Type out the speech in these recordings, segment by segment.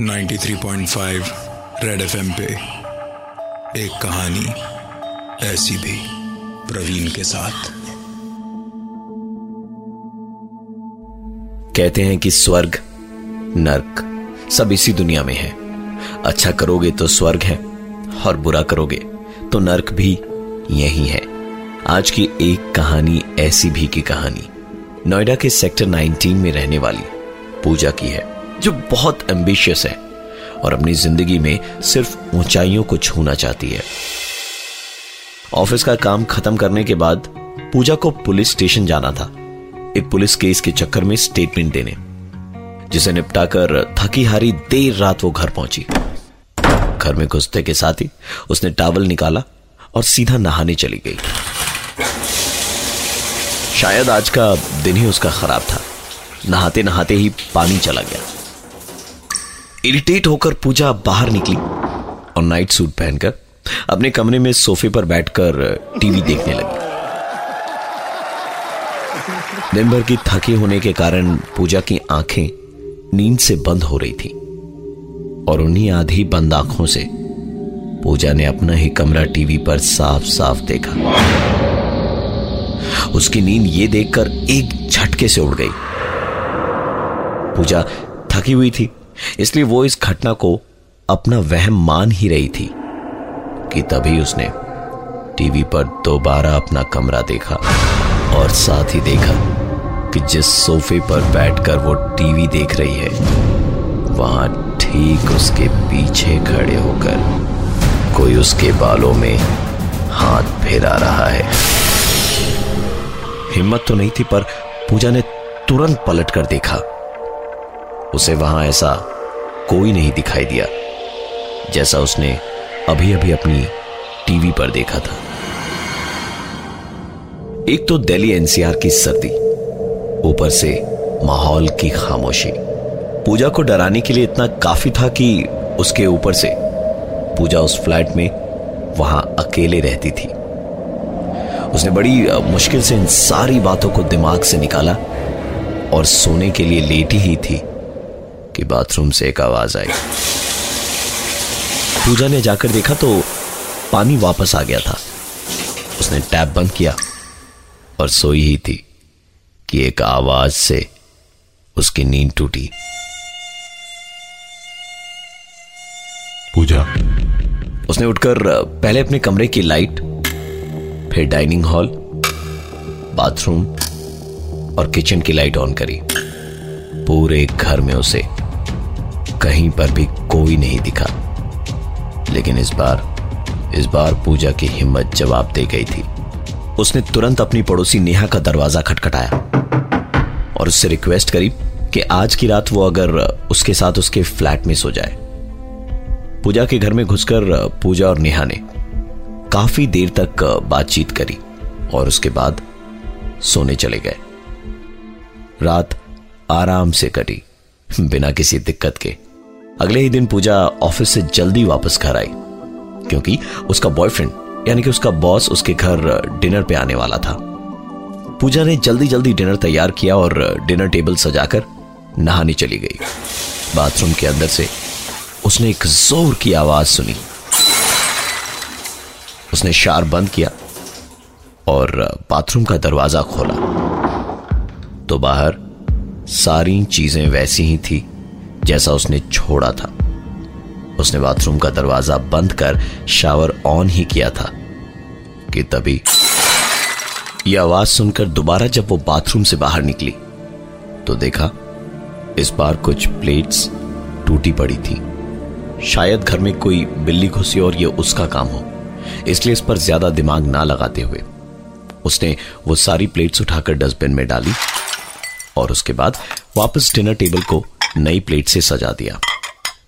93.5 red FM पे एक कहानी ऐसी भी प्रवीण के साथ। कहते हैं कि स्वर्ग नर्क सब इसी दुनिया में है। अच्छा करोगे तो स्वर्ग है और बुरा करोगे तो नर्क भी यही है। आज की एक कहानी ऐसी भी की कहानी। नोएडा के सेक्टर 19 में रहने वाली पूजा की है, जो बहुत एम्बिशियस है और अपनी ज़िंदगी में सिर्फ़ ऊंचाइयों को छूना चाहती है। ऑफ़िस का काम खत्म करने के बाद पूजा को पुलिस स्टेशन जाना था। एक पुलिस केस के चक्कर में स्टेटमेंट देने, जिसे निपटाकर थकी हारी देर रात वो घर पहुँची। घर में घुसते के साथ ही उसने टावल निकाला और सीधा नहाने चली गई। शायद आज का दिन ही उसका खराब था। नहाते नहाते ही पानी चला गया। इरिटेट होकर पूजा बाहर निकली और नाइट सूट पहनकर अपने कमरे में सोफे पर बैठकर टीवी देखने लगी। दिन भर की थकी होने के कारण पूजा की आँखें नींद से बंद हो रही थी और उन्हीं आधी बंद आँखों से पूजा ने अपना ही कमरा टीवी पर साफ़ साफ़ देखा। उसकी नींद ये देखकर एक झटके से उड़ गई। पूजा थकी हुई थी, इसलिए वो इस घटना को अपना वहम मान ही रही थी कि तभी उसने टीवी पर दोबारा अपना कमरा देखा और साथ ही देखा कि जिस सोफे पर बैठकर वो टीवी देख रही है, वहाँ ठीक उसके पीछे खड़े होकर कोई उसके बालों में हाथ फेरा रहा है। हिम्मत तो नहीं थी, पर पूजा ने तुरंत पलट कर देखा। उसे वहाँ ऐसा कोई नहीं दिखाई दिया, जैसा उसने अभी अभी अपनी टीवी पर देखा था। एक तो दिल्ली एनसीआर की सर्दी, ऊपर से माहौल की खामोशी। पूजा को डराने के लिए इतना काफ़ी था कि उसके ऊपर से पूजा उस फ्लैट में वहाँ अकेले रहती थी। उसने बड़ी मुश्किल से इन सारी बातों को दिमाग से निकाला और सोने के लिए लेटी ही थी। कि बाथरूम से एक आवाज़ आई। पूजा ने जाकर देखा तो पानी वापस आ गया था। उसने टैप बंद किया और सोई ही थी कि एक आवाज़ से उसकी नींद टूटी। पूजा। उसने उठकर पहले अपने कमरे की लाइट फिर डाइनिंग हॉल बाथरूम और किचन की लाइट ऑन करी। पूरे घर में उसे कहीं पर भी कोई नहीं दिखा। लेकिन इस बार इस बार पूजा की हिम्मत जवाब दे गई थी। उसने तुरंत अपनी पड़ोसी नेहा का दरवाज़ा खटखटाया और उससे रिक्वेस्ट करी कि आज की रात वो अगर उसके साथ उसके फ्लैट में सो जाए। पूजा के घर में घुसकर पूजा और नेहा ने काफ़ी देर तक बातचीत करी और उसके बाद सोने चले गए। रात आराम से कटी, बिना किसी दिक्कत के। अगले ही दिन पूजा ऑफ़िस से जल्दी वापस घर आई, क्योंकि उसका बॉयफ्रेंड यानी कि उसका बॉस उसके घर डिनर पे आने वाला था। पूजा ने जल्दी जल्दी डिनर तैयार किया और डिनर टेबल सजाकर नहाने चली गई। बाथरूम के अंदर से उसने एक ज़ोर की आवाज़ सुनी। उसने शार बंद किया और बाथरूम का दरवाज़ा खोला। तो बाहर सारी चीज़ें वैसी ही थी। जैसा उसने छोड़ा था। उसने बाथरूम का दरवाज़ा बंद कर शावर ऑन ही किया था कि तभी यह आवाज़ सुनकर दोबारा जब वो बाथरूम से बाहर निकली तो देखा इस बार कुछ प्लेट्स टूटी पड़ी थी। शायद घर में कोई बिल्ली घुसी और यह उसका काम हो, इसलिए इस पर ज़्यादा दिमाग ना लगाते हुए। उसने वो सारी प्लेट्स उठाकर डस्टबिन में डाली और उसके बाद वापस डिनर टेबल को नई प्लेट से सजा दिया।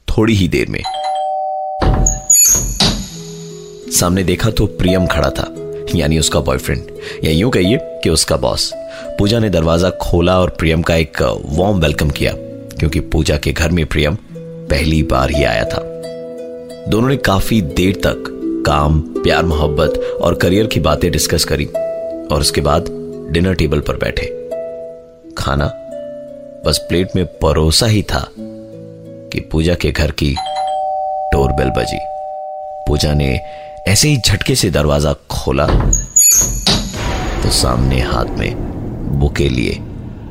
थोड़ी ही देर में। सामने देखा तो प्रियम खड़ा था, यानी उसका बॉयफ्रेंड या यूँ कहिए कि उसका बॉस पूजा ने दरवाज़ा खोला और प्रियम का एक वार्म वेलकम किया, क्योंकि पूजा के घर में प्रियम पहली बार ही आया था। दोनों ने काफ़ी देर तक काम, प्यार, मोहब्बत और करियर की बातें डिस्कस करी और उसके बाद डिनर टेबल पर बैठे। खाना बस प्लेट में परोसा ही था कि पूजा के घर की डोरबेल बजी। पूजा ने ऐसे ही झटके से दरवाज़ा खोला तो सामने हाथ में बुके लिए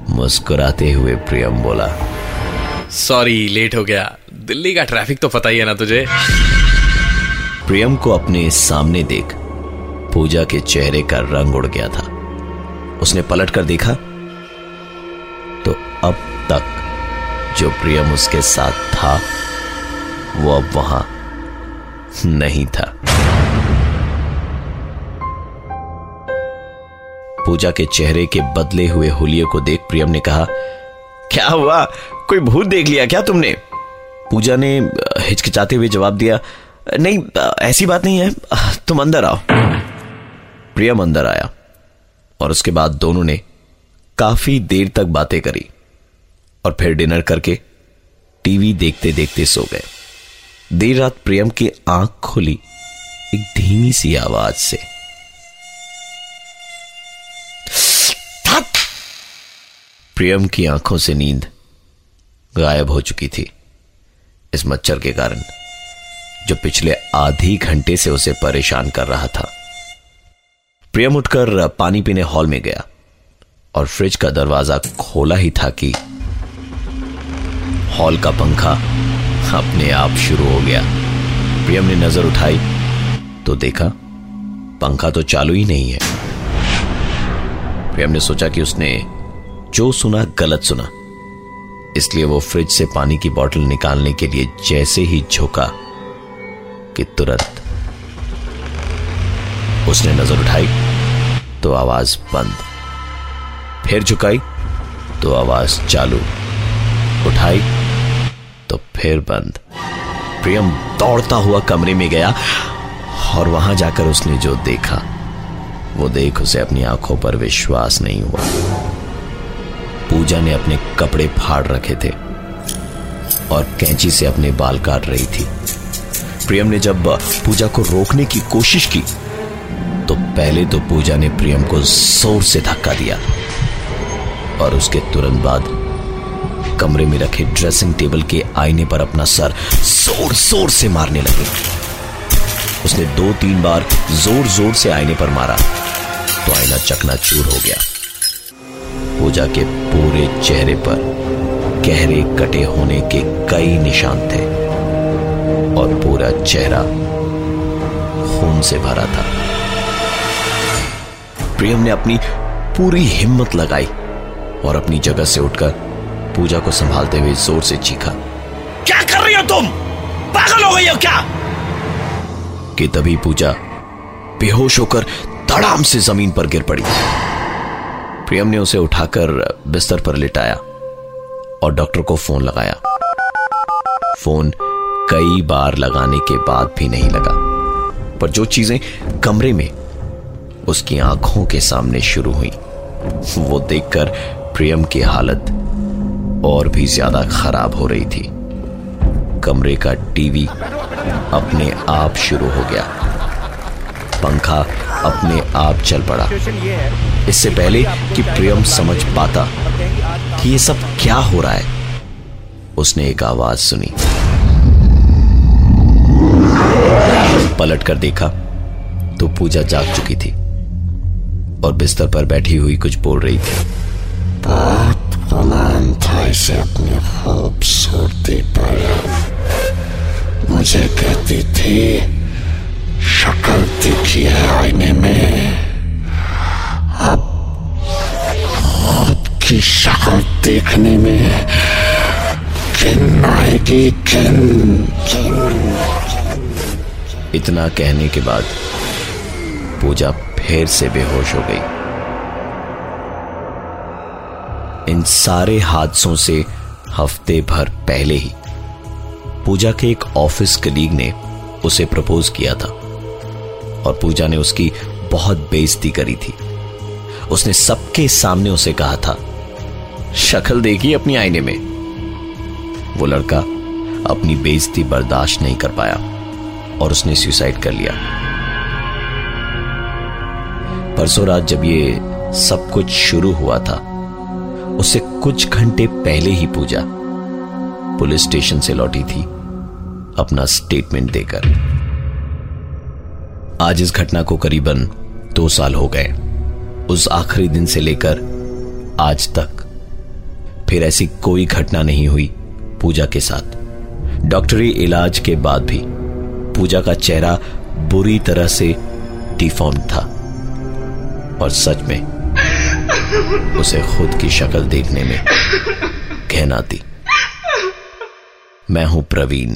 मुस्कुराते हुए प्रियम बोला सॉरी लेट हो गया। दिल्ली का ट्रैफ़िक तो पता ही है ना तुझे? प्रियम को अपने सामने देख पूजा के चेहरे का रंग उड़ गया था। उसने पलट कर देखा अब तक जो प्रियम उसके साथ था, वो अब वहाँ नहीं था। पूजा के चेहरे के बदले हुए हुलिये को देख प्रियम ने कहा, क्या हुआ? कोई भूत देख लिया क्या तुमने? पूजा ने हिचकिचाते हुए जवाब दिया, नहीं ऐसी बात नहीं है। तुम अंदर आओ। प्रियम अंदर आया और उसके बाद दोनों ने काफ़ी देर तक बातें करी। और फिर डिनर करके टीवी देखते देखते सो गए। देर रात प्रियम की आँख खुली एक धीमी सी आवाज़ से। प्रियम की आँखों से नींद गायब हो चुकी थी। इस मच्छर के कारण जो पिछले आधी घंटे से उसे परेशान कर रहा था। प्रियम उठकर पानी पीने हॉल में गया और फ्रिज का दरवाज़ा खोला ही था कि हॉल का पंखा अपने आप शुरू हो गया। प्रियम ने नज़र उठाई तो देखा पंखा तो चालू ही नहीं है। प्रियम ने सोचा कि उसने जो सुना, गलत सुना। इसलिए वो फ्रिज से पानी की बोतल निकालने के लिए जैसे ही झोंका कि तुरंत उसने नज़र उठाई तो आवाज़ बंद। फिर झुकाई तो आवाज़ चालू। उठाई तो फिर बंद। प्रियम दौड़ता हुआ कमरे में गया और वहाँ जाकर उसने जो देखा, वो देख उसे अपनी आँखों पर विश्वास नहीं हुआ। पूजा ने अपने कपड़े फाड़ रखे थे और कैंची से अपने बाल काट रही थी। प्रियम ने जब पूजा को रोकने की कोशिश की तो पहले तो पूजा ने प्रियम को ज़ोर से धक्का दिया और उसके तुरंत बाद कमरे में रखे ड्रेसिंग टेबल के आईने पर अपना सर ज़ोर ज़ोर से मारने लगे। उसने दो तीन बार ज़ोर ज़ोर से आईने पर मारा तो आईना चकनाचूर हो गया। पूजा के पूरे चेहरे पर गहरे कटे होने के कई निशान थे और पूरा चेहरा खून से भरा था। प्रियम ने अपनी पूरी हिम्मत लगाई और अपनी जगह से उठकर पूजा को संभालते हुए ज़ोर से चीखा। क्या कर रही हो तुम? पागल हो गई हो क्या? कि तभी पूजा बेहोश होकर धड़ाम से ज़मीन पर गिर पड़ी। प्रियम ने उसे उठाकर बिस्तर पर लिटाया और डॉक्टर को फ़ोन लगाया। फ़ोन कई बार लगाने के बाद भी नहीं लगा। पर जो चीज़ें कमरे में उसकी आँखों के सामने शुरू हुई वो देखकर प्रियम की हालत और भी ज़्यादा खराब हो रही थी। कमरे का टीवी अपने आप शुरू हो गया। पंखा अपने आप चल पड़ा। इससे पहले कि प्रियम समझ पाता कि ये सब क्या हो रहा है, उसने एक आवाज़ सुनी। पलट कर देखा तो पूजा जाग चुकी थी और बिस्तर पर बैठी हुई कुछ बोल रही थी। मुझे थी, शक्ल दिखी है आईने में। अब खुद की शक्ल देखने में किन आएगी किन इतना कहने के बाद पूजा फिर से बेहोश हो गई। इन सारे हादसों से हफ़्ते भर पहले ही पूजा के एक ऑफ़िस कलीग ने उसे प्रपोज किया था। और पूजा ने उसकी बहुत बेइज्जती करी थी। उसने सबके सामने उसे कहा था, शक्ल देखी अपनी आईने में। वो लड़का अपनी बेइज्जती बर्दाश्त नहीं कर पाया और उसने सुसाइड कर लिया। परसों रात जब ये सब कुछ शुरू हुआ था उससे कुछ घंटे पहले ही पूजा पुलिस स्टेशन से लौटी थी। अपना स्टेटमेंट देकर। आज इस घटना को करीबन दो साल हो गए। उस आखिरी दिन से लेकर आज तक फिर ऐसी कोई घटना नहीं हुई पूजा के साथ। डॉक्टरी इलाज के बाद भी पूजा का चेहरा बुरी तरह से डिफॉर्म था। और सच में, उसे खुद की शक्ल देखने में कहना थी मैं हूँ प्रवीण।